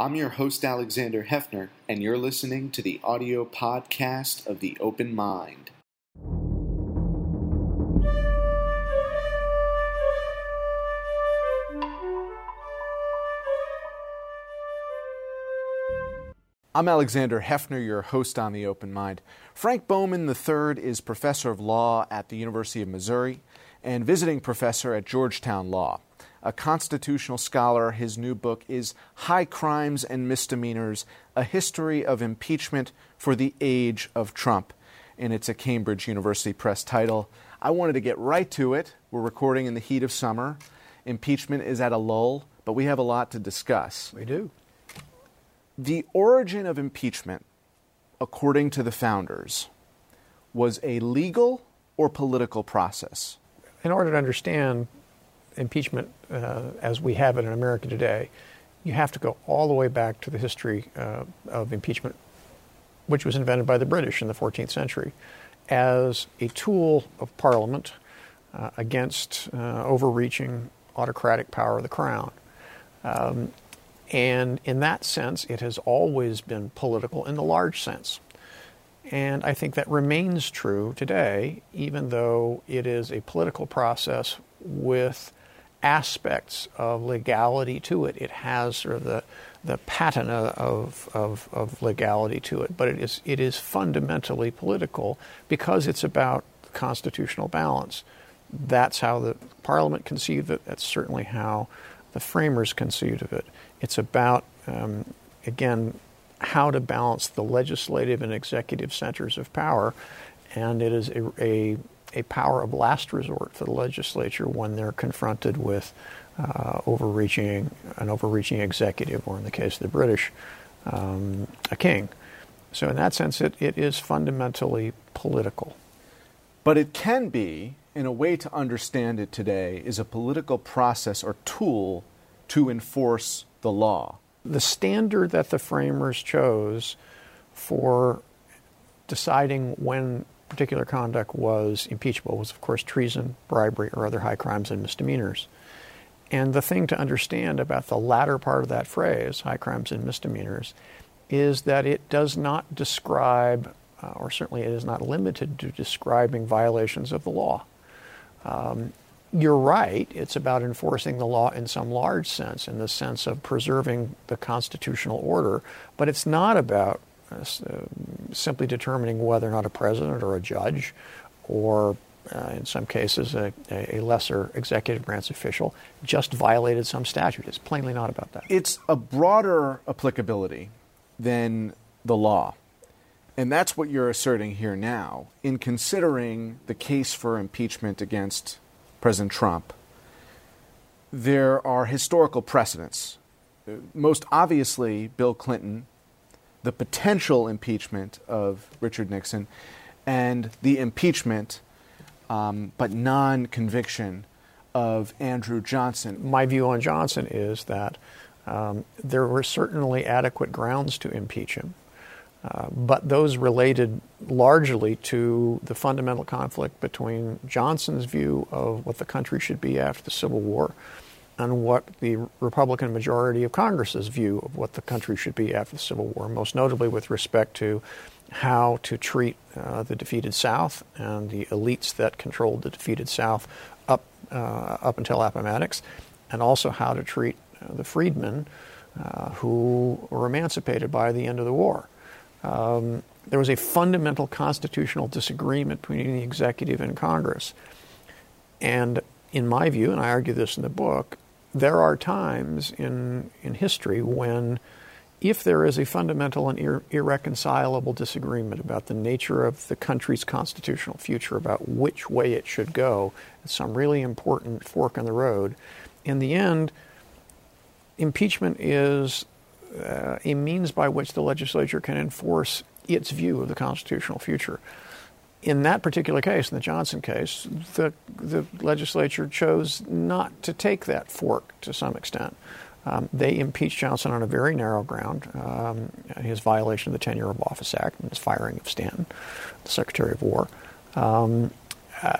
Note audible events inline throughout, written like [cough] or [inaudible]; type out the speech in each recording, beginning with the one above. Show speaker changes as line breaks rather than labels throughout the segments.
I'm your host, Alexander Heffner, and you're listening to the audio podcast of The Open Mind. I'm Alexander Heffner, your host on The Open Mind. Frank Bowman III is professor of law at the University of Missouri and visiting professor at Georgetown Law. A constitutional scholar, his new book is High Crimes and Misdemeanors A History of Impeachment for the Age of Trump. And it's a Cambridge University Press title. I wanted to get right to it. We're recording in the heat of summer. Impeachment is at a lull, but we have a lot to discuss.
We do.
The origin of impeachment, according to the founders, was a legal or political process.
In order to understand impeachment uh, as we have it in America today, you have to go all the way back to the history uh, of impeachment, which was invented by the British in the 14th century as a tool of Parliament uh, against uh, overreaching autocratic power of the Crown. Um, and in that sense, it has always been political in the large sense. And I think that remains true today, even though it is a political process with aspects of legality to it. It has sort of the, the patina of, of, of legality to it, but it is, it is fundamentally political because it's about constitutional balance. That's how the Parliament conceived it. That's certainly how the framers conceived of it. It's about, um, again, how to balance the legislative and executive centers of power, and it is a, a, a power of last resort for the legislature when they're confronted with uh, overreaching an overreaching executive, or in the case of the British, um, a king. So, in that sense, it, it is fundamentally political.
But it can be, in a way to understand it today, is a political process or tool to enforce the law.
The standard that the framers chose for deciding when particular conduct was impeachable was, of course, treason, bribery, or other high crimes and misdemeanors. And the thing to understand about the latter part of that phrase, high crimes and misdemeanors, is that it does not describe, uh, or certainly it is not limited to describing violations of the law. Um, you're right. It's about enforcing the law in some large sense, in the sense of preserving the constitutional order. But it's not about uh, simply determining whether or not a president or a judge, or uh, in some cases a, a, lesser executive branch official, just violated some statute. It's plainly not about that.
It's a broader applicability than the law. And that's what you're asserting here now in considering the case for impeachment against President Trump, there are historical precedents. Most obviously, Bill Clinton, the potential impeachment of Richard Nixon, and the impeachment, um, but non conviction, of Andrew Johnson.
My view on Johnson is that um, there were certainly adequate grounds to impeach him. Uh, but those related largely to the fundamental conflict between Johnson's view of what the country should be after the Civil War and what the Republican majority of Congress's view of what the country should be after the Civil War, most notably with respect to how to treat uh, the defeated South and the elites that controlled the defeated South up, uh, up until Appomattox, and also how to treat uh, the freedmen uh, who were emancipated by the end of the war. Um, there was a fundamental constitutional disagreement between the executive and Congress. And in my view, and I argue this in the book, there are times in, in history when, if there is a fundamental and ir- irreconcilable disagreement about the nature of the country's constitutional future, about which way it should go, some really important fork in the road, in the end, impeachment is uh, a means by which the legislature can enforce its view of the constitutional future. In that particular case, in the Johnson case, the, the legislature chose not to take that fork to some extent. Um, they impeached Johnson on a very narrow ground um, his violation of the Tenure of Office Act and his firing of Stanton, the Secretary of War. Um, uh,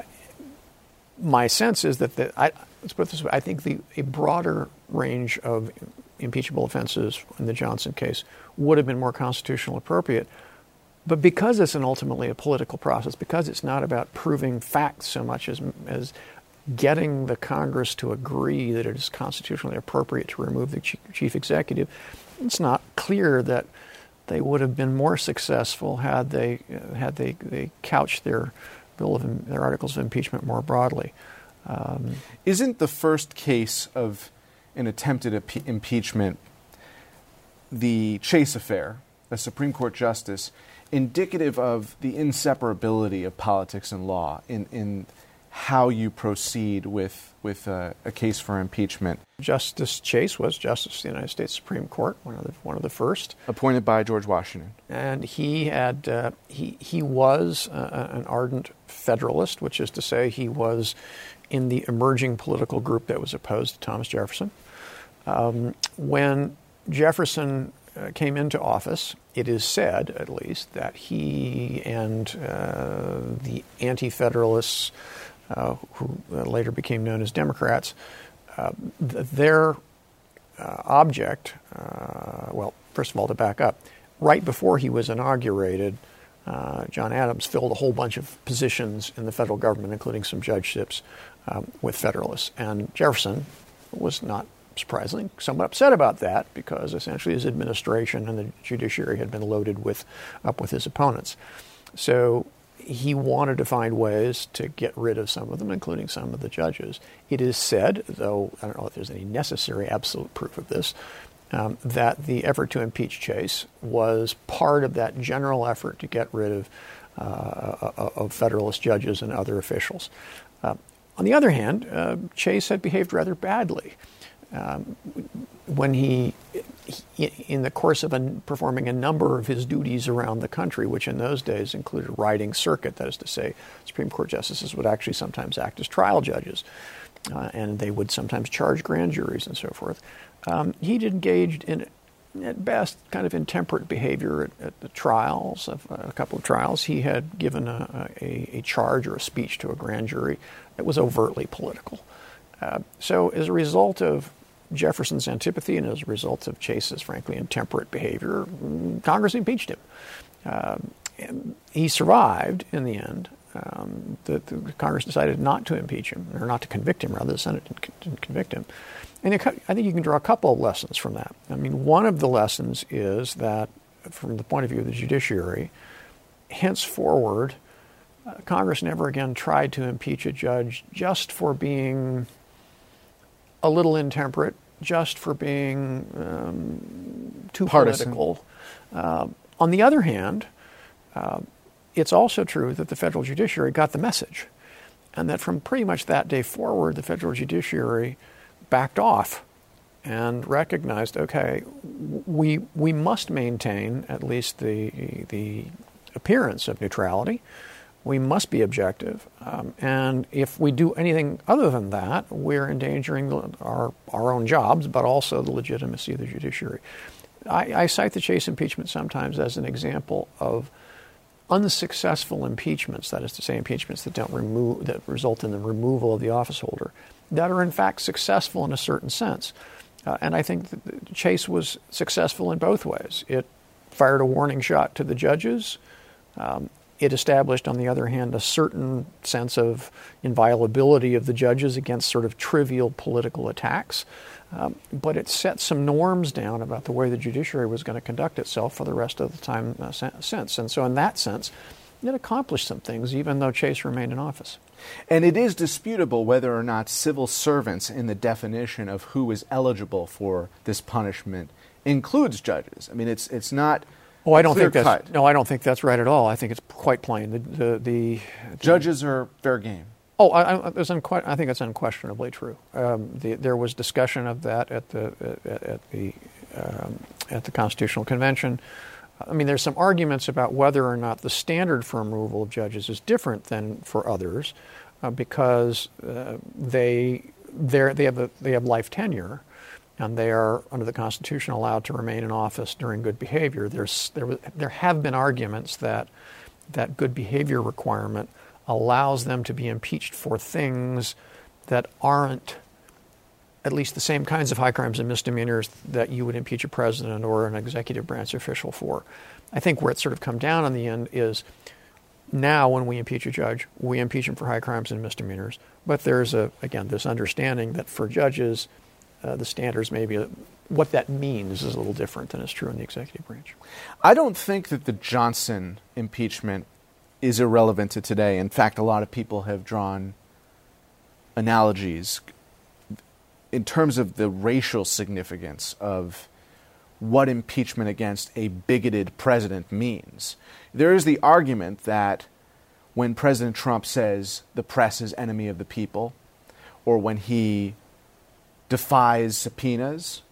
my sense is that the, I, let's put this way, I think the, a broader range of impeachable offenses in the Johnson case would have been more constitutional appropriate. But because it's an ultimately a political process, because it's not about proving facts so much as, as getting the Congress to agree that it is constitutionally appropriate to remove the chief executive, it's not clear that they would have been more successful had they had they, they couched their bill of their articles of impeachment more broadly.
Um, Isn't the first case of an attempted impe- impeachment the Chase affair, a Supreme Court justice, indicative of the inseparability of politics and law in, in how you proceed with, with a, a, case for impeachment.
Justice Chase was Justice of the United States Supreme Court, one of the, one of the first.
Appointed by George Washington.
And he, had, uh, he, he was uh, an ardent Federalist, which is to say, he was in the emerging political group that was opposed to Thomas Jefferson. Um, when Jefferson uh, came into office, it is said, at least, that he and uh, the anti Federalists, uh, who uh, later became known as Democrats, uh, th- their uh, object, well, first of all, to back up, right before he was inaugurated, John Adams filled a whole bunch of positions in the federal government, including some judgeships, um, with Federalists. And Jefferson was not surprisingly, somewhat upset about that because essentially his administration and the judiciary had been loaded with up with his opponents. So he wanted to find ways to get rid of some of them, including some of the judges. It is said, though I don't know if there's any necessary absolute proof of this, um, that the effort to impeach Chase was part of that general effort to get rid of, uh, uh of Federalist judges and other officials. Uh, on the other hand, uh, Chase had behaved rather badly um, when he, he, in the course of a, performing a number of his duties around the country, which in those days included riding circuit, that is to say, Supreme Court justices would actually sometimes act as trial judges, uh, and they would sometimes charge grand juries and so forth. Um, he'd engaged in, at best, kind of intemperate behavior at, at the trials of uh, a couple of trials. He had given a, a, a charge or a speech to a grand jury that was overtly political. Uh, so, as a result of Jefferson's antipathy and as a result of Chase's, frankly, intemperate behavior, Congress impeached him. Uh, he survived in the end. Um, the, the, Congress decided not to impeach him, or not to convict him, rather, the Senate didn't, didn't convict him. And it, I think you can draw a couple of lessons from that. I mean, one of the lessons is that, from the point of view of the judiciary, henceforward, uh, Congress never again tried to impeach a judge just for being a little intemperate just for being um, too
Partisan.
political. Uh, on the other hand, uh, it's also true that the federal judiciary got the message, and that from pretty much that day forward, the federal judiciary backed off and recognized, okay, we we must maintain at least the the appearance of neutrality. We must be objective. Um, and if we do anything other than that, we're endangering our, our own jobs, but also the legitimacy of the judiciary. I, I cite the Chase impeachment sometimes as an example of unsuccessful impeachments, that is to say, impeachments that don't remove that result in the removal of the office holder, that are in fact successful in a certain sense. Uh, and I think Chase was successful in both ways. It fired a warning shot to the judges. Um, it established, on the other hand, a certain sense of inviolability of the judges against sort of trivial political attacks. Um, but it set some norms down about the way the judiciary was going to conduct itself for the rest of the time uh, since. And so, in that sense, it accomplished some things, even though Chase remained in office.
And it is disputable whether or not civil servants, in the definition of who is eligible for this punishment, includes judges. I mean, it's it's not
Oh, I don't think that's cut. no. I don't think that's right at all. I think it's quite plain. The the, the
judges are fair game.
Oh, I, I, unque- I think it's unquestionably true. Um, the, there was discussion of that at the at, at the um, at the Constitutional Convention. I mean, there's some arguments about whether or not the standard for removal of judges is different than for others, uh, because uh, they they have a, they have life tenure, and they are, under the Constitution, allowed to remain in office during good behavior. There's, there, there have been arguments that that good behavior requirement allows them to be impeached for things that aren't at least the same kinds of high crimes and misdemeanors that you would impeach a president or an executive branch official for. I think where it's sort of come down in the end is now when we impeach a judge, we impeach him for high crimes and misdemeanors. But there's a again this understanding that for judges, uh, the standards maybe a, what that means is a little different than is true in the executive branch.
I don't think that the Johnson impeachment is irrelevant to today. In fact, a lot of people have drawn analogies in terms of the racial significance of what impeachment against a bigoted president means. There is the argument that when President Trump says the press is enemy of the people, or when he defies subpoenas,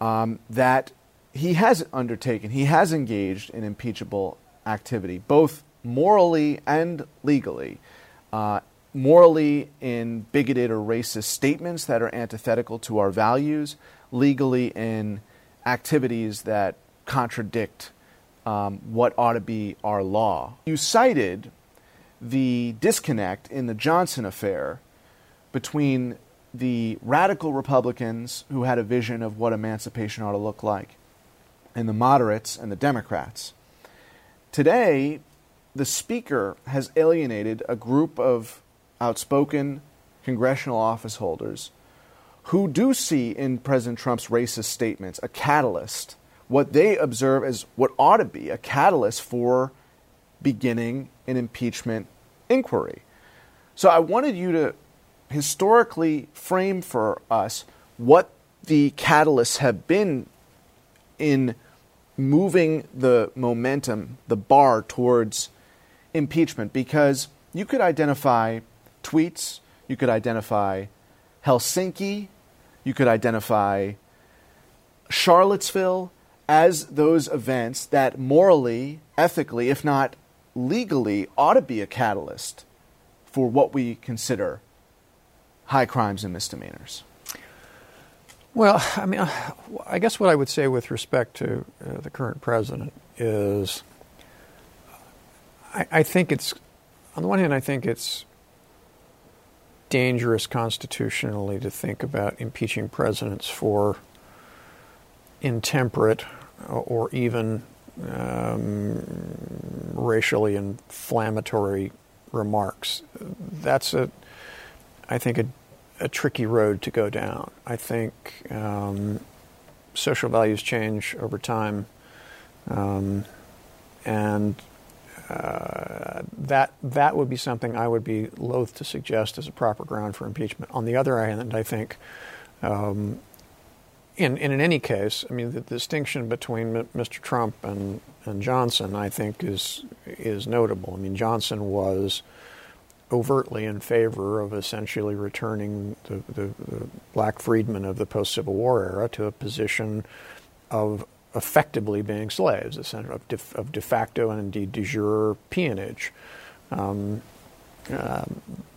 um, that he has undertaken, he has engaged in impeachable activity, both morally and legally. Uh, morally, in bigoted or racist statements that are antithetical to our values, legally, in activities that contradict um, what ought to be our law. You cited the disconnect in the Johnson affair between the radical Republicans who had a vision of what emancipation ought to look like and the moderates and the Democrats. Today, the Speaker has alienated a group of outspoken congressional office holders who do see in President Trump's racist statements a catalyst, what they observe as what ought to be a catalyst for beginning an impeachment inquiry. So I wanted you to historically frame for us what the catalysts have been in moving the momentum, the bar towards impeachment, because you could identify tweets, you could identify Helsinki, you could identify Charlottesville as those events that morally, ethically, if not legally, ought to be a catalyst for what we consider high crimes and misdemeanors.
Well, I mean, I guess what I would say with respect to uh, the current president is I, I think it's, on the one hand, I think it's dangerous constitutionally to think about impeaching presidents for intemperate or even um, racially inflammatory remarks. That's a, I think, a, a tricky road to go down. I think um, social values change over time, um, and uh, that that would be something I would be loath to suggest as a proper ground for impeachment. On the other hand, I think, um, in, in any case, I mean the, distinction between Mr. Trump and and Johnson, I think, is is notable. I mean Johnson was overtly in favor of essentially returning the, the, the black freedmen of the post Civil War era to a position of effectively being slaves, essentially of de, of de facto and indeed de jure peonage. Um, uh,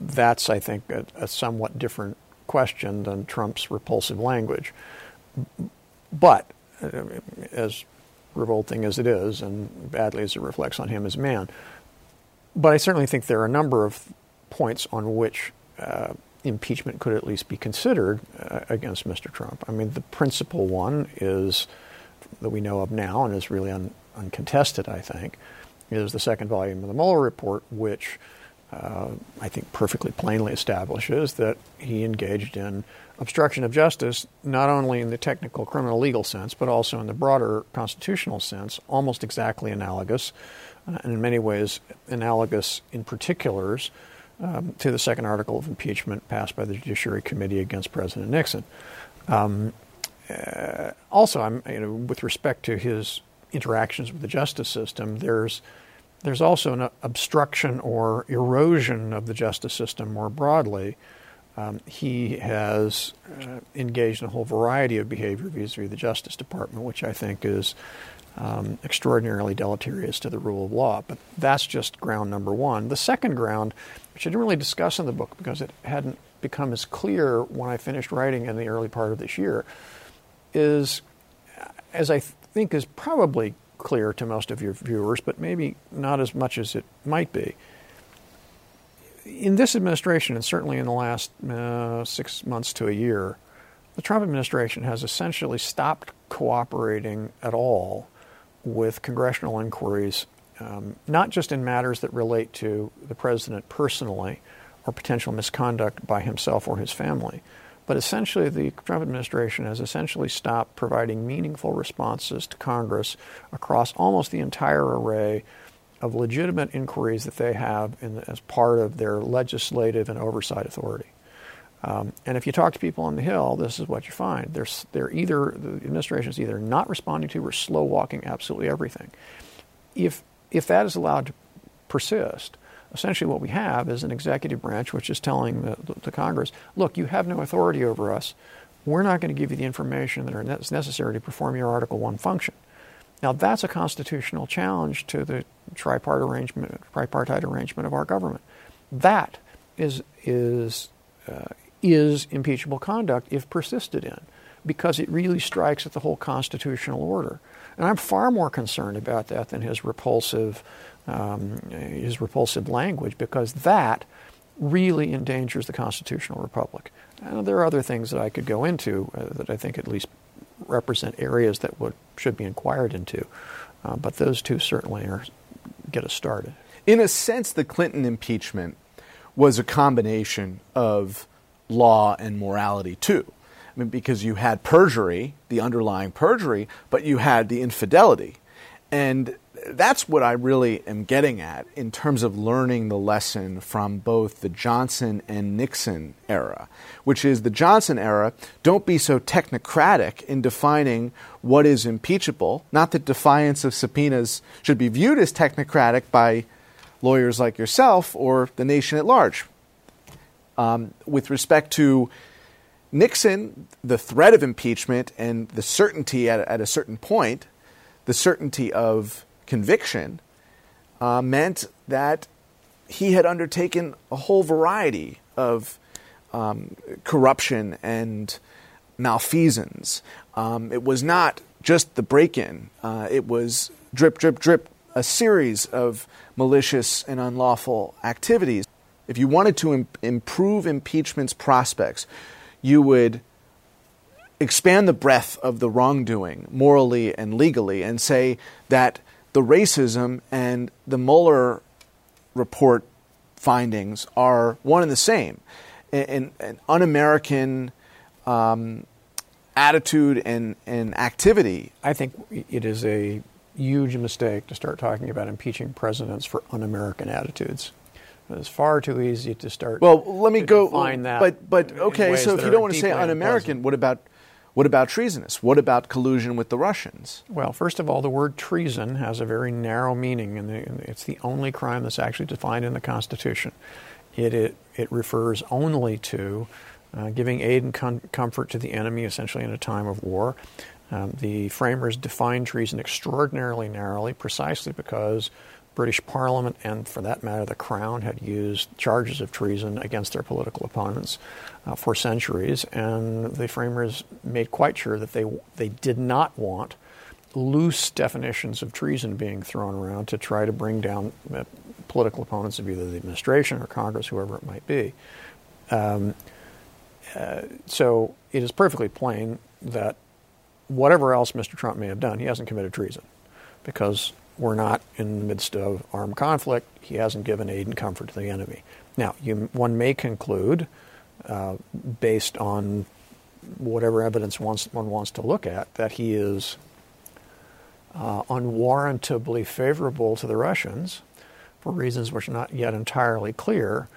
that's, I think, a, a, somewhat different question than Trump's repulsive language. But, uh, as revolting as it is, and badly as it reflects on him as a man, but I certainly think there are a number of points on which uh, impeachment could at least be considered uh, against Mr. Trump. I mean, the principal one is that we know of now and is really un, uncontested, I think, is the second volume of the Mueller report, which uh, I think perfectly plainly establishes that he engaged in obstruction of justice, not only in the technical criminal legal sense, but also in the broader constitutional sense, almost exactly analogous, uh, and in many ways analogous in particulars um, to the second article of impeachment passed by the Judiciary Committee against President Nixon. Um, uh, also, I'm, you know, with respect to his interactions with the justice system, there's there's also an obstruction or erosion of the justice system more broadly. Um, he has uh, engaged in a whole variety of behavior vis-a-vis the Justice Department, which I think is um, extraordinarily deleterious to the rule of law. But that's just ground number one. The second ground, which I didn't really discuss in the book because it hadn't become as clear when I finished writing in the early part of this year, is, as I think is probably clear to most of your viewers, but maybe not as much as it might be. In this administration, and certainly in the last uh, six months to a year, the Trump administration has essentially stopped cooperating at all with congressional inquiries, um, not just in matters that relate to the president personally or potential misconduct by himself or his family, but essentially the Trump administration has essentially stopped providing meaningful responses to Congress across almost the entire array of legitimate inquiries that they have as part of their legislative and oversight authority. Um, and if you talk to people on the Hill, this is what you find. They're, they're either, the administration is either not responding to or slow walking absolutely everything. If, if that is allowed to persist, essentially what we have is an executive branch which is telling the, the, the Congress, look, you have no authority over us. We're not going to give you the information that is necessary to perform your Article 1 function. Now, that's a constitutional challenge to the tripartite arrangement, tripartite arrangement of our government. That is, is, uh, is impeachable conduct if persisted in, because it really strikes at the whole constitutional order. And I'm far more concerned about that than his repulsive, um, his repulsive language, because that really endangers the constitutional republic. And there are other things that I could go into uh, that I think at least represent areas that would should be inquired into, uh, but those two certainly are get us started.
In a sense, the Clinton impeachment was a combination of law and morality too. I mean, because you had perjury, the underlying perjury, but you had the infidelity. And that's what I really am getting at in terms of learning the lesson from both the Johnson and Nixon era, which is the Johnson era, don't be so technocratic in defining what is impeachable. Not that defiance of subpoenas should be viewed as technocratic by lawyers like yourself or the nation at large. Um, with respect to Nixon, the threat of impeachment and the certainty at, at a certain point, the certainty of conviction, uh, meant that he had undertaken a whole variety of um, corruption and malfeasance. Um, it was not just the break in, uh, it was drip, drip, drip, a series of malicious and unlawful activities if you wanted to Im- improve impeachment's prospects, you would expand the breadth of the wrongdoing morally and legally and say that the racism and the Mueller report findings are one and the same. An, an un American um, attitude and, and activity.
I think it is a huge mistake to start talking about impeaching presidents for un American attitudes. It's far too easy to start.
Well, let me go.
Find that.
But but okay. So if you don't want to say un-American, what about what about treasonous? What about collusion with the Russians?
Well, first of all, the word treason has a very narrow meaning, and it's the only crime that's actually defined in the Constitution. It it, it refers only to uh, giving aid and com- comfort to the enemy, essentially in a time of war. Um, the framers defined treason extraordinarily narrowly, precisely because British Parliament and, for that matter, the Crown had used charges of treason against their political opponents uh, for centuries, and the framers made quite sure that they they did not want loose definitions of treason being thrown around to try to bring down the political opponents of either the administration or Congress, whoever it might be. Um, uh, so it is perfectly plain that whatever else Mr. Trump may have done, he hasn't committed treason because we're not in the midst of armed conflict. He hasn't given aid and comfort to the enemy. Now, you, one may conclude, uh, based on whatever evidence wants, one wants to look at, that he is uh, unwarrantably favorable to the Russians for reasons which are not yet entirely clear,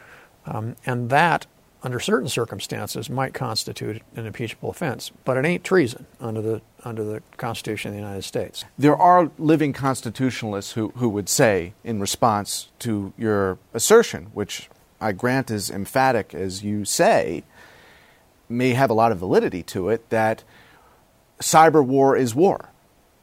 um, and that under certain circumstances, might constitute an impeachable offense, but it ain't treason under the under the Constitution of the United States.
There are living constitutionalists who, who would say, in response to your assertion, which I grant is emphatic as you say, may have a lot of validity to it, that cyber war is war.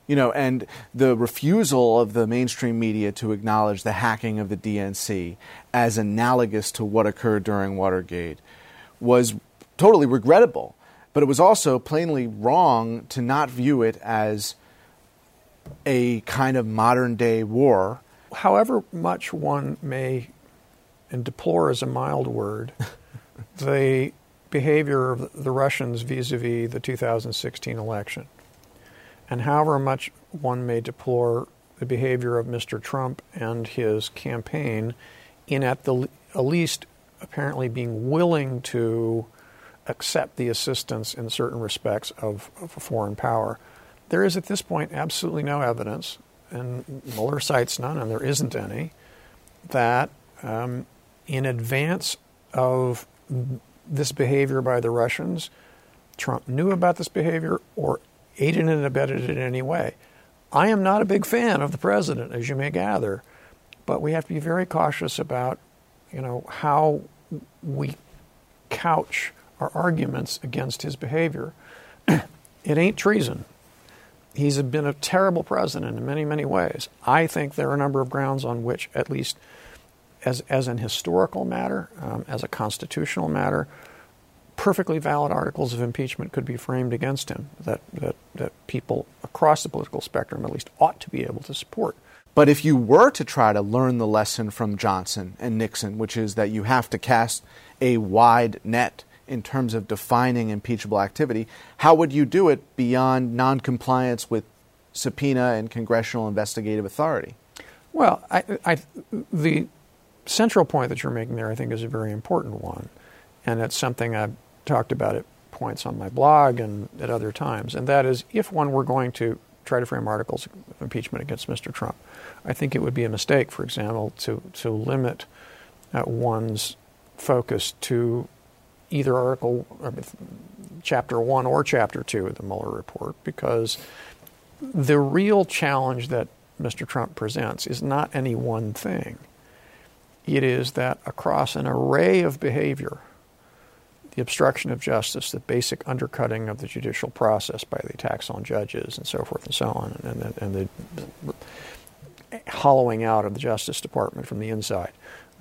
You know, and the refusal of the mainstream media to acknowledge the hacking of the DNC as analogous to what occurred during Watergate was totally regrettable. But it was also plainly wrong to not view it as a kind of modern day war.
However much one may, and deplore is a mild word, [laughs] the behavior of the Russians vis a vis the 2016 election. And however much one may deplore the behavior of Mr. Trump and his campaign in at the at least apparently being willing to accept the assistance in certain respects of, of a foreign power. There is at this point absolutely no evidence, and Mueller cites none, and there isn't any, that um, in advance of this behavior by the Russians, Trump knew about this behavior or aided and abetted in any way. I am not a big fan of the president, as you may gather, but we have to be very cautious about, you know, how we couch our arguments against his behavior. [clears throat] it ain't treason. He's been a terrible president in many, many ways. I think there are a number of grounds on which, at least as, as an historical matter, um, as a constitutional matter, perfectly valid articles of impeachment could be framed against him that, that, that people across the political spectrum at least ought to be able to support.
But if you were to try to learn the lesson from Johnson and Nixon, which is that you have to cast a wide net in terms of defining impeachable activity, how would you do it beyond noncompliance with subpoena and congressional investigative authority?
Well, I, I, the central point that you're making there, I think, is a very important one. And it's something I've talked about at points on my blog and at other times. And that is if one were going to try to frame articles of impeachment against Mr. Trump, I think it would be a mistake, for example, to, to limit uh, one's focus to either article, chapter one or chapter two of the Mueller report, because the real challenge that Mr. Trump presents is not any one thing. It is that across an array of behavior, the obstruction of justice, the basic undercutting of the judicial process by the attacks on judges and so forth and so on, and, and, and the hollowing out of the Justice Department from the inside,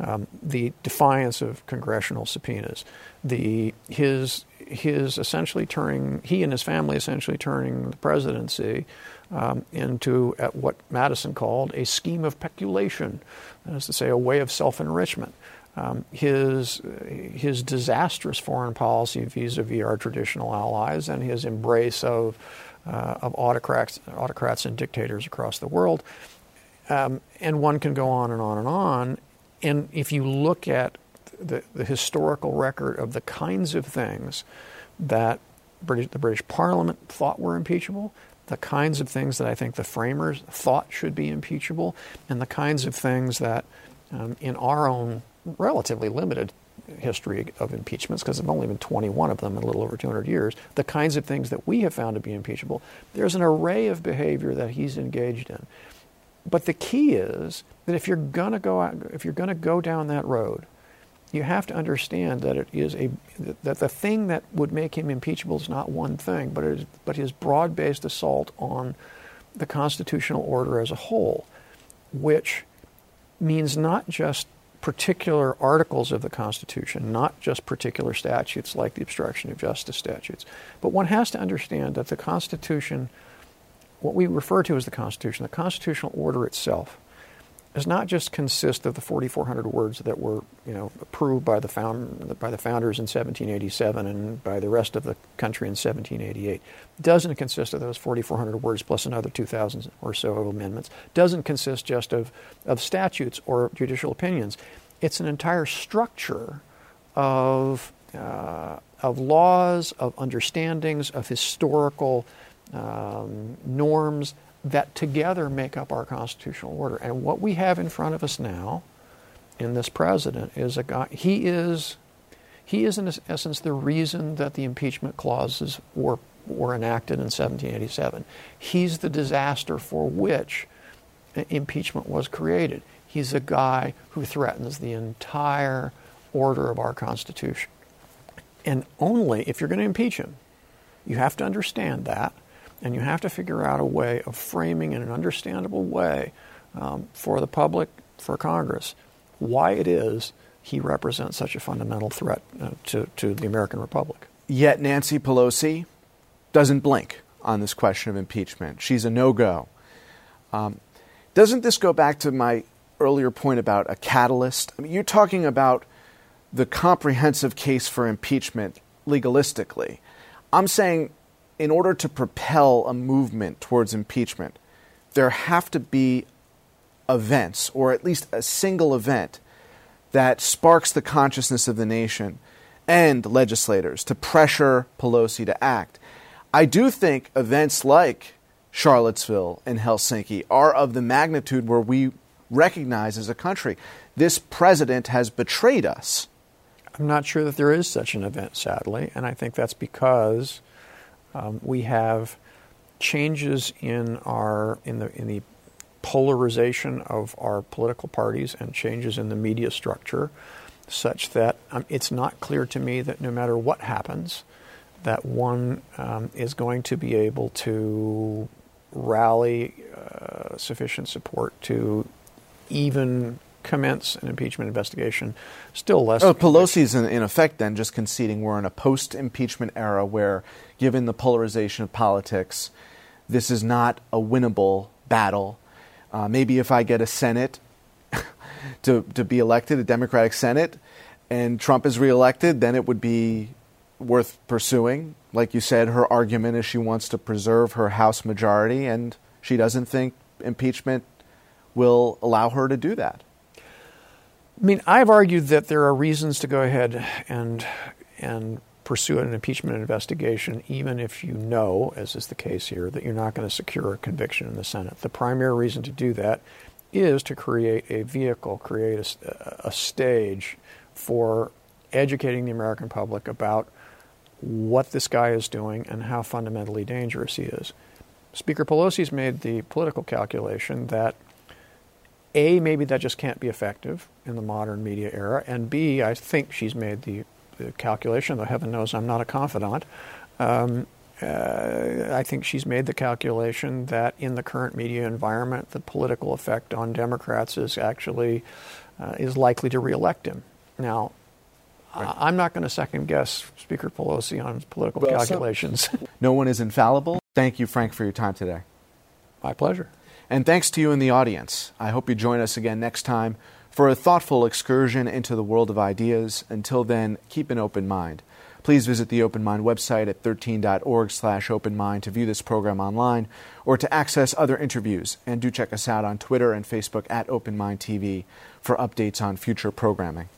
um, the defiance of congressional subpoenas, the his his essentially turning he and his family essentially turning the presidency um, into at what Madison called a scheme of peculation, that is to say, a way of self enrichment. Um, his his disastrous foreign policy vis-a-vis our traditional allies and his embrace of uh, of autocrats autocrats and dictators across the world, um, and one can go on and on and on. And if you look at the, the historical record of the kinds of things that British, the British Parliament thought were impeachable, the kinds of things that I think the framers thought should be impeachable, and the kinds of things that, um, in our own relatively limited history of impeachments, because there have only been 21 of them in a little over 200 years, the kinds of things that we have found to be impeachable, there's an array of behavior that he's engaged in. But the key is that if you're going to go out, if you're to go down that road, you have to understand that it is a that the thing that would make him impeachable is not one thing, but is, but his broad-based assault on the constitutional order as a whole, which means not just particular articles of the Constitution, not just particular statutes like the obstruction of justice statutes, but one has to understand that the Constitution, what we refer to as the Constitution, the constitutional order itself, does not just consist of the 4,400 words that were, you know, approved by the, found, by the founders in 1787 and by the rest of the country in 1788. Doesn't consist of those 4,400 words plus another 2,000 or so of amendments. Doesn't consist just of, of statutes or judicial opinions. It's an entire structure of, uh, of laws, of understandings, of historical um, norms that together make up our constitutional order. And what we have in front of us now in this president is a guy, he is, he is in essence the reason that the impeachment clauses were, were enacted in 1787. He's the disaster for which impeachment was created. He's a guy who threatens the entire order of our Constitution. And only if you're going to impeach him, you have to understand that and you have to figure out a way of framing in an understandable way um, for the public, for Congress, why it is he represents such a fundamental threat uh, to, to the American Republic.
Yet Nancy Pelosi doesn't blink on this question of impeachment. She's a no go. Um, doesn't this go back to my earlier point about a catalyst? I mean, you're talking about the comprehensive case for impeachment legalistically. I'm saying in order to propel a movement towards impeachment, there have to be events, or at least a single event, that sparks the consciousness of the nation and legislators to pressure Pelosi to act. I do think events like Charlottesville and Helsinki are of the magnitude where we recognize as a country this president has betrayed us.
I'm not sure that there is such an event, sadly, and I think that's because um, we have changes in our in the in the polarization of our political parties and changes in the media structure, such that um, it's not clear to me that no matter what happens, that one um, is going to be able to rally uh, sufficient support to even commence an impeachment investigation. Still less.
Oh, Pelosi's in, in effect then just conceding we're in a post-impeachment era where, given the polarization of politics, this is not a winnable battle. Uh, maybe if I get a Senate [laughs] to to be elected, a Democratic Senate, and Trump is reelected, then it would be worth pursuing. Like you said, her argument is she wants to preserve her House majority, and she doesn't think impeachment will allow her to do that.
I mean, I've argued that there are reasons to go ahead and and pursue an impeachment investigation, even if you know, as is the case here, that you're not going to secure a conviction in the Senate. The primary reason to do that is to create a vehicle, create a, a stage for educating the American public about what this guy is doing and how fundamentally dangerous he is. Speaker Pelosi's made the political calculation that a, maybe that just can't be effective in the modern media era, and B, I think she's made the, the calculation, though heaven knows I'm not a confidant. Um, uh, I think she's made the calculation that in the current media environment, the political effect on Democrats is actually uh, is likely to reelect him. Now, right. I'm not going to second guess Speaker Pelosi on political well, calculations.
So [laughs] no one is infallible. Thank you, Frank, for your time today.
My pleasure.
And thanks to you in the audience. I hope you join us again next time for a thoughtful excursion into the world of ideas. Until then, keep an open mind. Please visit the Open Mind website at 13.org slash openmind to view this program online or to access other interviews. And do check us out on Twitter and Facebook at Open Mind TV for updates on future programming.